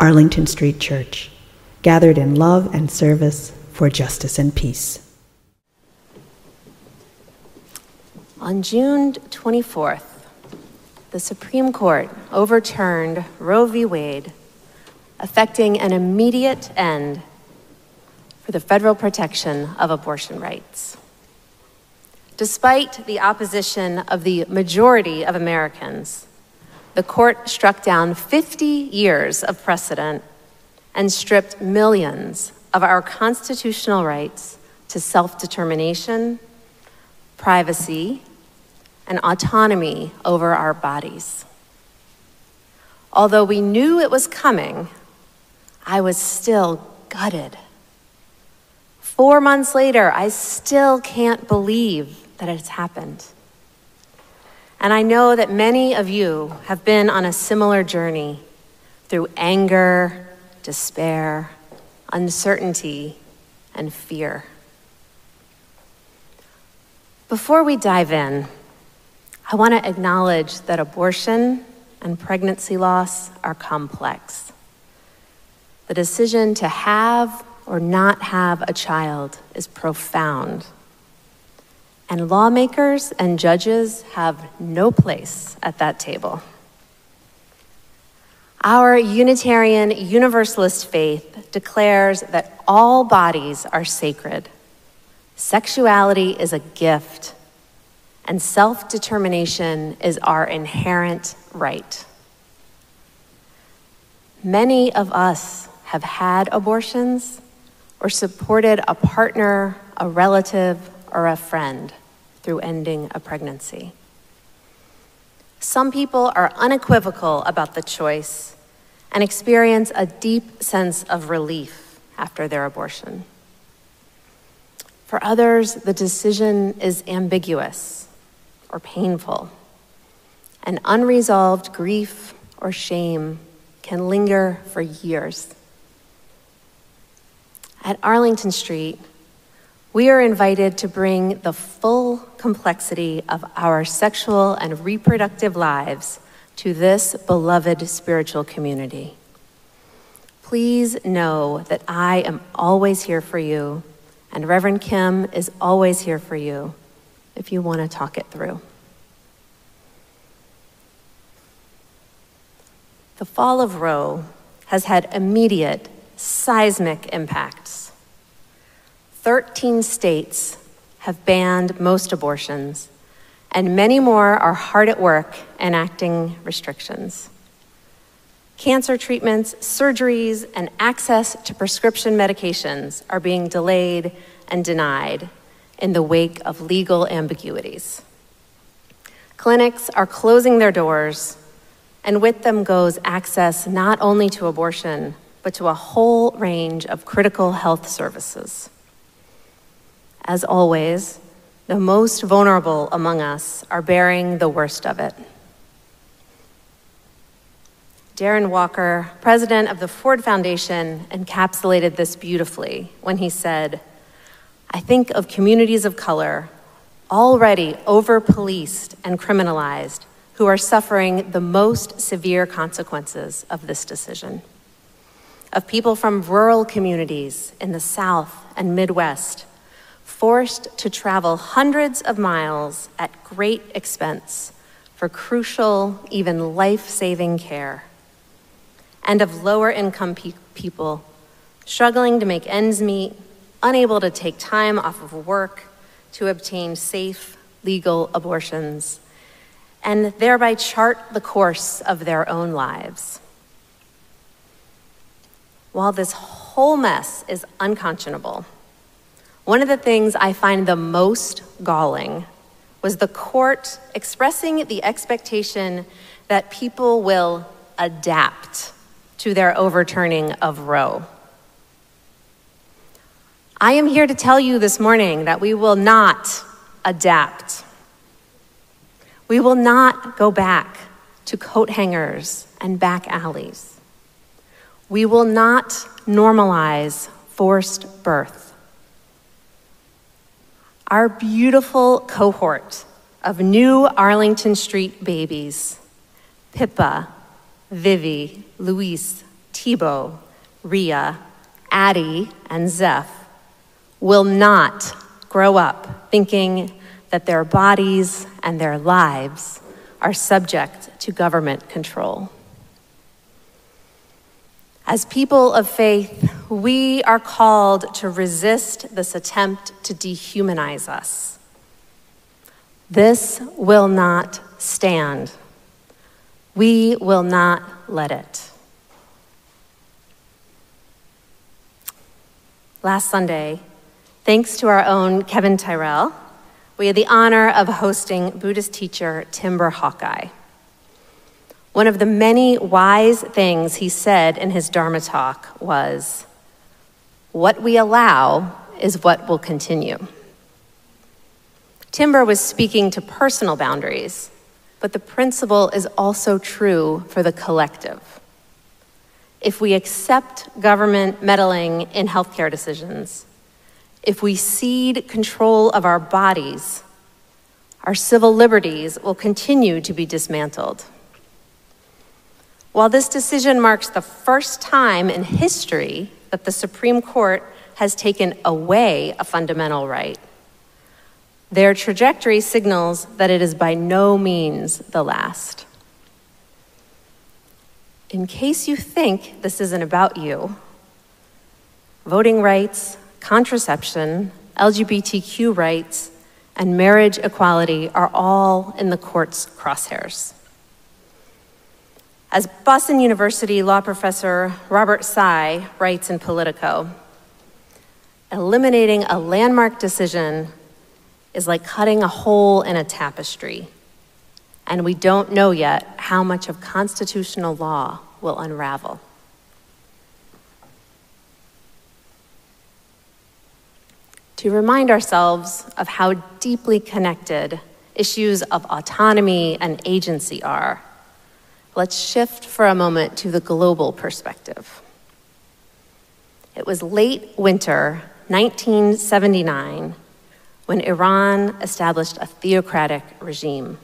Arlington Street Church, gathered in love and service for justice and peace. On June 24th, the Supreme Court overturned Roe v. Wade, affecting an immediate end for the federal protection of abortion rights. Despite the opposition of the majority of Americans, the court struck down 50 years of precedent and stripped millions of our constitutional rights to self determination, privacy, and autonomy over our bodies. Although we knew it was coming, I was still gutted. Four months later, I still can't believe that it's happened. And I know that many of you have been on a similar journey through anger, despair, uncertainty, and fear. Before we dive in, I want to acknowledge that abortion and pregnancy loss are complex. The decision to have or not have a child is profound and lawmakers and judges have no place at that table. Our Unitarian Universalist faith declares that all bodies are sacred. Sexuality is a gift, and self determination is our inherent right. Many of us have had abortions or supported a partner, a relative, or a friend through ending a pregnancy. Some people are unequivocal about the choice and experience a deep sense of relief after their abortion. For others, the decision is ambiguous or painful, and unresolved grief or shame can linger for years. At Arlington Street, we are invited to bring the full complexity of our sexual and reproductive lives to this beloved spiritual community. Please know that I am always here for you, and Reverend Kim is always here for you if you want to talk it through. The fall of Roe has had immediate seismic impacts 13 states have banned most abortions, and many more are hard at work enacting restrictions. Cancer treatments, surgeries, and access to prescription medications are being delayed and denied in the wake of legal ambiguities. Clinics are closing their doors, and with them goes access not only to abortion, but to a whole range of critical health services. As always, the most vulnerable among us are bearing the worst of it. Darren Walker, president of the Ford Foundation, encapsulated this beautifully when he said, I think of communities of color already over policed and criminalized who are suffering the most severe consequences of this decision. Of people from rural communities in the South and Midwest forced to travel hundreds of miles at great expense for crucial, even life saving care, and of lower income pe- people struggling to make ends meet, unable to take time off of work to obtain safe, legal abortions, and thereby chart the course of their own lives. While this whole mess is unconscionable, one of the things I find the most galling was the court expressing the expectation that people will adapt to their overturning of Roe. I am here to tell you this morning that we will not adapt. We will not go back to coat hangers and back alleys. We will not normalize forced birth. Our beautiful cohort of new Arlington Street babies, Pippa, Vivi, Luis, Thibaut, Ria, Addie, and Zeph, will not grow up thinking that their bodies and their lives are subject to government control. As people of faith, we are called to resist this attempt to dehumanize us. This will not stand. We will not let it. Last Sunday, Thanks to our own Kevin Tyrell, we had the honor of hosting Buddhist teacher Timber Hawkeye. One of the many wise things he said in his Dharma talk was, What we allow is what will continue. Timber was speaking to personal boundaries, but the principle is also true for the collective. If we accept government meddling in healthcare decisions, if we cede control of our bodies, our civil liberties will continue to be dismantled. While this decision marks the first time in history that the Supreme Court has taken away a fundamental right, their trajectory signals that it is by no means the last. In case you think this isn't about you, voting rights, contraception, LGBTQ rights, and marriage equality are all in the court's crosshairs. As Boston University law professor Robert Tsai writes in Politico, eliminating a landmark decision is like cutting a hole in a tapestry, and we don't know yet how much of constitutional law will unravel. to remind ourselves of how deeply connected issues of autonomy and agency are, let's shift for a moment to the global perspective. It was late winter 1979 when Iran established a theocratic regime.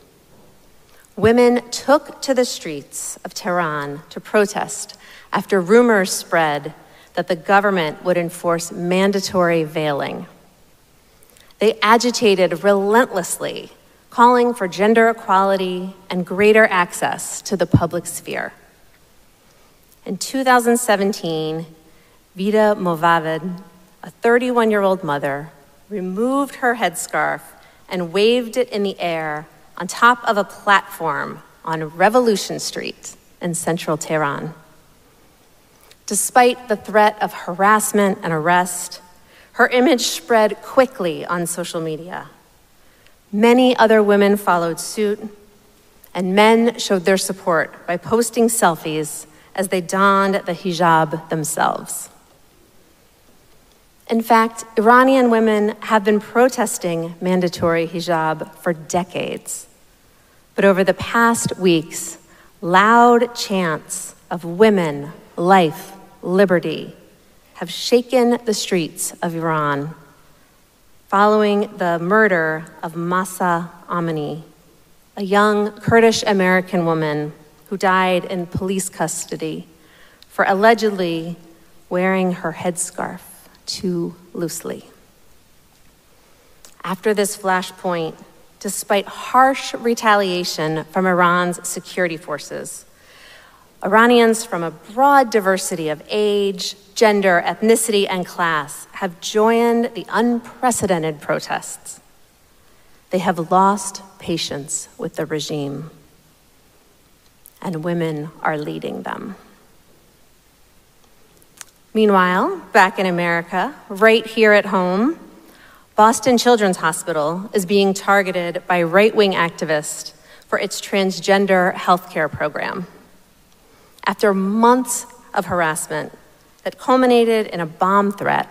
Women took to the streets of Tehran to protest after rumors spread that the government would enforce mandatory veiling. They agitated relentlessly, calling for gender equality and greater access to the public sphere. In 2017, Vida Movahed, a 31 year old mother, removed her headscarf and waved it in the air on top of a platform on Revolution Street in central Tehran. Despite the threat of harassment and arrest, her image spread quickly on social media. Many other women followed suit, and men showed their support by posting selfies as they donned the hijab themselves. In fact, Iranian women have been protesting mandatory hijab for decades. But over the past weeks, loud chants of women, life, liberty, have shaken the streets of Iran following the murder of Mahsa Amini, a young Kurdish American woman who died in police custody for allegedly wearing her headscarf too loosely. After this flashpoint, despite harsh retaliation from Iran's security forces, Iranians from a broad diversity of age, gender, ethnicity, and class have joined the unprecedented protests. They have lost patience with the regime, and women are leading them. Meanwhile, back in America, right here at home, Boston Children's Hospital is being targeted by right wing activists for its transgender healthcare program. After months of harassment that culminated in a bomb threat,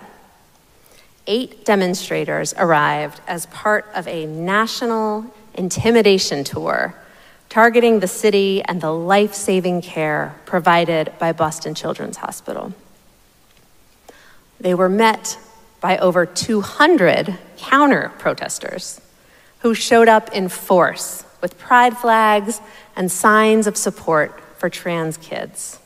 eight demonstrators arrived as part of a national intimidation tour targeting the city and the life saving care provided by Boston Children's Hospital. They were met by over 200 counter protesters who showed up in force with pride flags and signs of support for trans kids.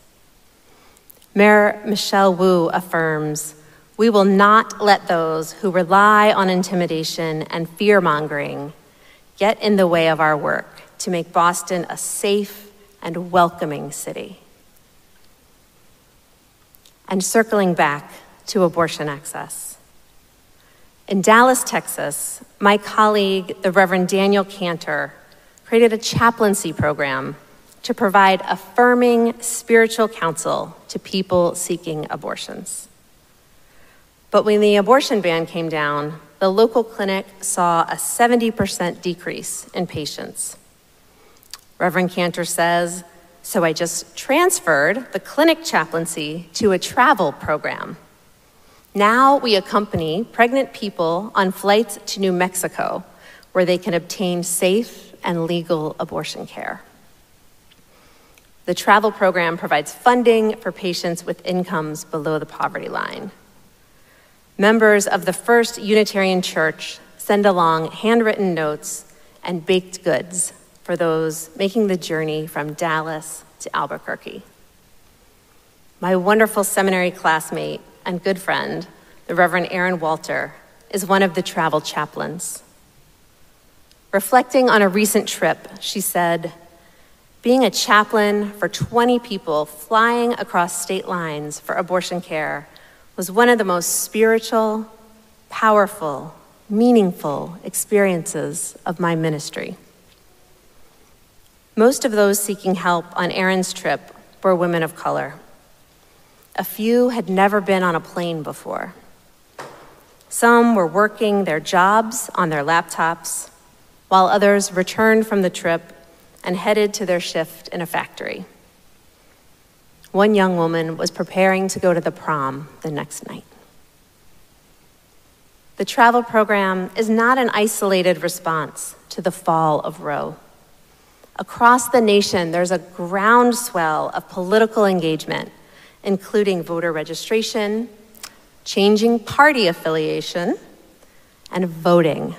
Mayor Michelle Wu affirms we will not let those who rely on intimidation and fear mongering get in the way of our work to make Boston a safe and welcoming city. And circling back to abortion access. In Dallas, Texas, my colleague, the Reverend Daniel Kanter, created a chaplaincy program to provide affirming spiritual counsel to people seeking abortions. But when the abortion ban came down, the local clinic saw a 70% decrease in patients. Reverend Kanter says, so I just transferred the clinic chaplaincy to a travel program. Now we accompany pregnant people on flights to New Mexico where they can obtain safe and legal abortion care. The travel program provides funding for patients with incomes below the poverty line. Members of the First Unitarian Church send along handwritten notes and baked goods for those making the journey from Dallas to Albuquerque. My wonderful seminary classmate and good friend, the Reverend Erin Walter, is one of the travel chaplains. Reflecting on a recent trip, she said, Being a chaplain for 20 people flying across state lines for abortion care was one of the most spiritual, powerful, meaningful experiences of my ministry. Most of those seeking help on Erin's trip were women of color. A few had never been on a plane before. Some were working their jobs on their laptops, while others returned from the trip and headed to their shift in a factory. One young woman was preparing to go to the prom the next night. The travel program is not an isolated response to the fall of Roe. Across the nation, there's a groundswell of political engagement, including voter registration, changing party affiliation, and voting.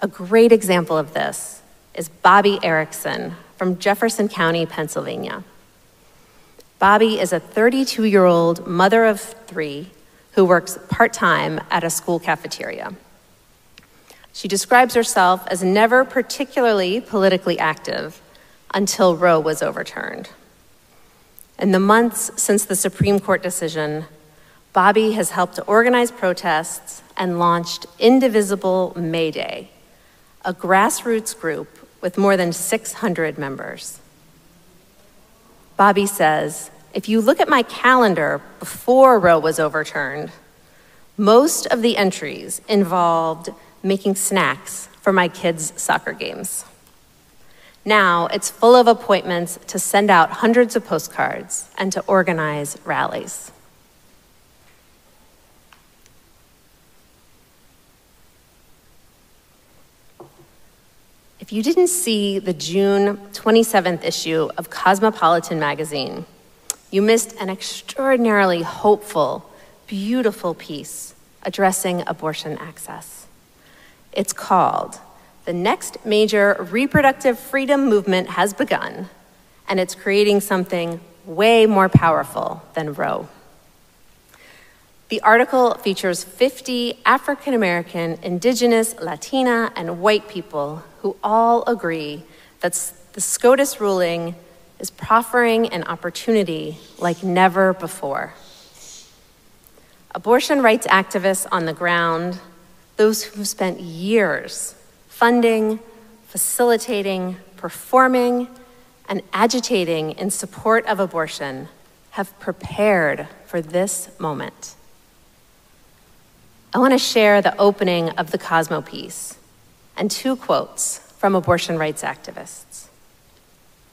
A great example of this is Bobby Erickson from Jefferson County, Pennsylvania. Bobby is a 32 year old mother of three who works part time at a school cafeteria. She describes herself as never particularly politically active until Roe was overturned. In the months since the Supreme Court decision, Bobby has helped organize protests and launched Indivisible May Day, a grassroots group with more than 600 members. Bobby says, if you look at my calendar before Roe was overturned, most of the entries involved making snacks for my kids' soccer games. Now it's full of appointments to send out hundreds of postcards and to organize rallies. If you didn't see the June 27th issue of Cosmopolitan magazine, you missed an extraordinarily hopeful, beautiful piece addressing abortion access. It's called The Next Major Reproductive Freedom Movement Has Begun, and it's creating something way more powerful than Roe. The article features 50 African American, Indigenous, Latina, and white people who all agree that the SCOTUS ruling is proffering an opportunity like never before. Abortion rights activists on the ground those who've spent years funding, facilitating, performing, and agitating in support of abortion have prepared for this moment. I want to share the opening of the Cosmo piece and two quotes from abortion rights activists.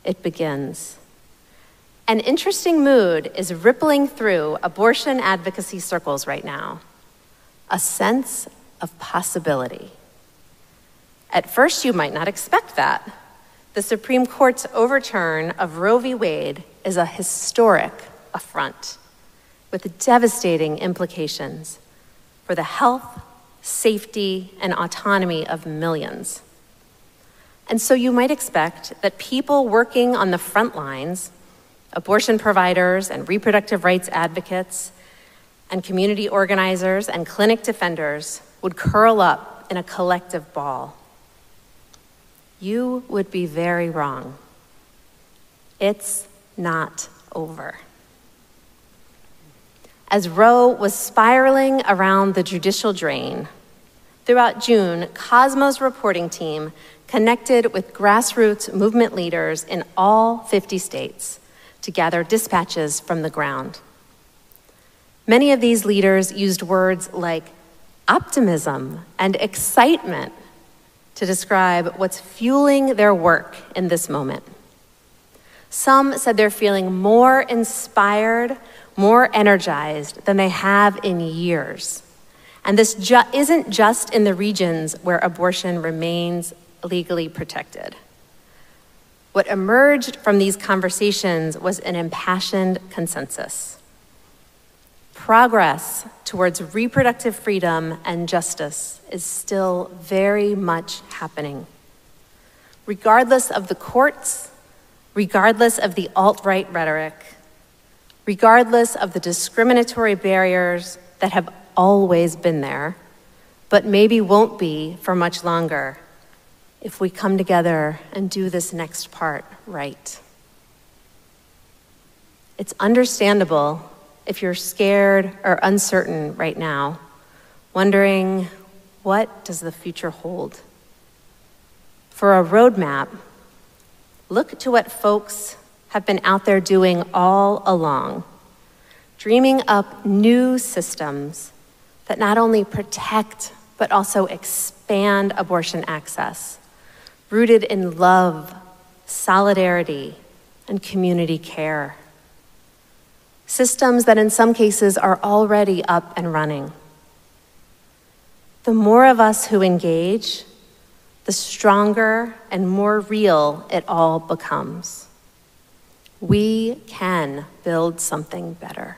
It begins An interesting mood is rippling through abortion advocacy circles right now a sense of possibility. At first, you might not expect that. The Supreme Court's overturn of Roe v. Wade is a historic affront with devastating implications for the health, safety, and autonomy of millions. And so you might expect that people working on the front lines, abortion providers and reproductive rights advocates, and community organizers and clinic defenders would curl up in a collective ball. You would be very wrong. It's not over. As Roe was spiraling around the judicial drain, throughout June, Cosmo's reporting team connected with grassroots movement leaders in all 50 states to gather dispatches from the ground. Many of these leaders used words like optimism and excitement to describe what's fueling their work in this moment. Some said they're feeling more inspired, more energized than they have in years. And this ju- isn't just in the regions where abortion remains legally protected. What emerged from these conversations was an impassioned consensus. Progress towards reproductive freedom and justice is still very much happening. Regardless of the courts, regardless of the alt right rhetoric, regardless of the discriminatory barriers that have always been there, but maybe won't be for much longer if we come together and do this next part right. It's understandable if you're scared or uncertain right now, wondering what does the future hold? For a roadmap, look to what folks have been out there doing all along, dreaming up new systems that not only protect but also expand abortion access rooted in love, solidarity, and community care. Systems that in some cases are already up and running. The more of us who engage, the stronger and more real it all becomes. We can build something better.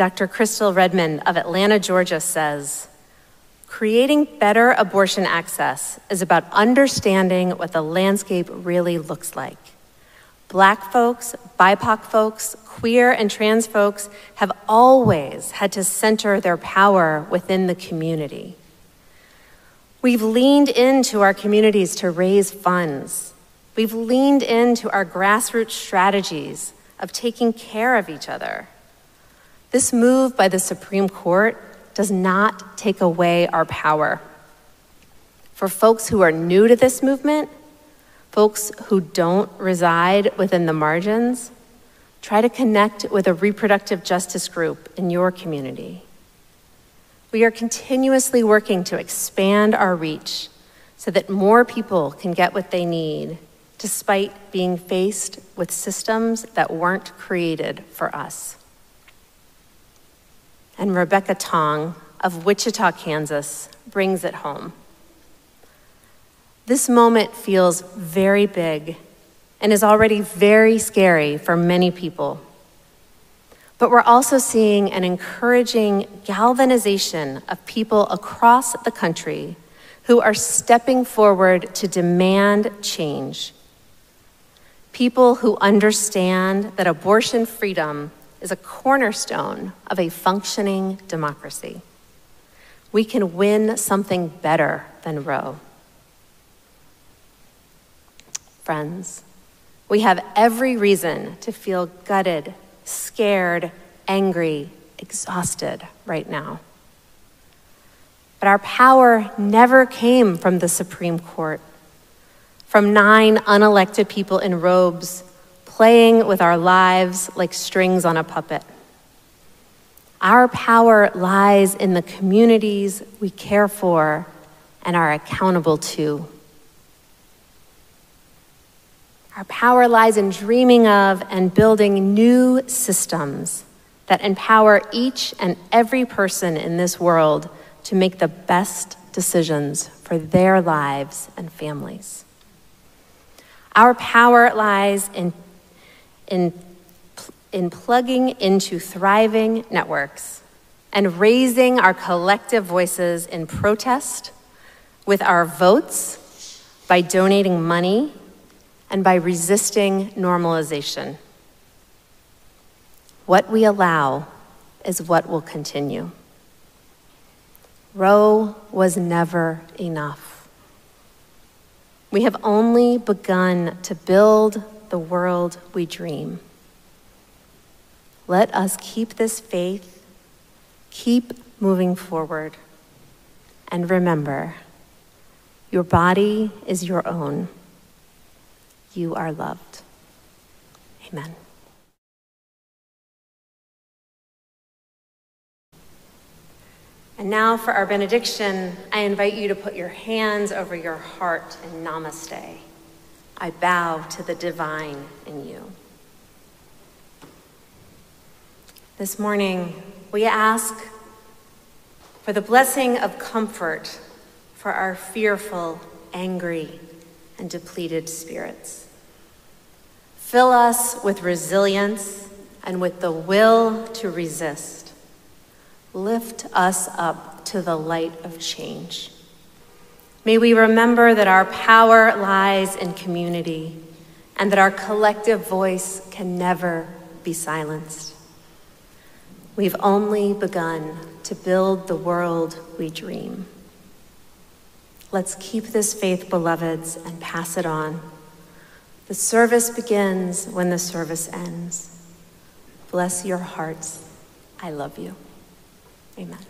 Dr. Crystal Redmond of Atlanta, Georgia says, Creating better abortion access is about understanding what the landscape really looks like. Black folks, BIPOC folks, queer and trans folks have always had to center their power within the community. We've leaned into our communities to raise funds. We've leaned into our grassroots strategies of taking care of each other. This move by the Supreme Court does not take away our power. For folks who are new to this movement, folks who don't reside within the margins, try to connect with a reproductive justice group in your community. We are continuously working to expand our reach so that more people can get what they need, despite being faced with systems that weren't created for us and Rebecca Tong of Wichita, Kansas, brings it home. This moment feels very big and is already very scary for many people. But we're also seeing an encouraging galvanization of people across the country who are stepping forward to demand change. People who understand that abortion freedom is a cornerstone of a functioning democracy. We can win something better than Roe. Friends, we have every reason to feel gutted, scared, angry, exhausted right now. But our power never came from the Supreme Court, from nine unelected people in robes playing with our lives like strings on a puppet. Our power lies in the communities we care for and are accountable to. Our power lies in dreaming of and building new systems that empower each and every person in this world to make the best decisions for their lives and families. Our power lies in, in, in plugging into thriving networks and raising our collective voices in protest with our votes, by donating money, and by resisting normalization. What we allow is what will continue. Roe was never enough. We have only begun to build the world we dream. Let us keep this faith, keep moving forward, and remember your body is your own. You are loved. Amen. And now for our benediction, I invite you to put your hands over your heart in namaste. I bow to the divine in you. This morning, we ask for the blessing of comfort for our fearful, angry, and depleted spirits. Fill us with resilience and with the will to resist lift us up to the light of change. May we remember that our power lies in community and that our collective voice can never be silenced. We've only begun to build the world we dream. Let's keep this faith, beloveds, and pass it on. The service begins when the service ends. Bless your hearts. I love you. Amen.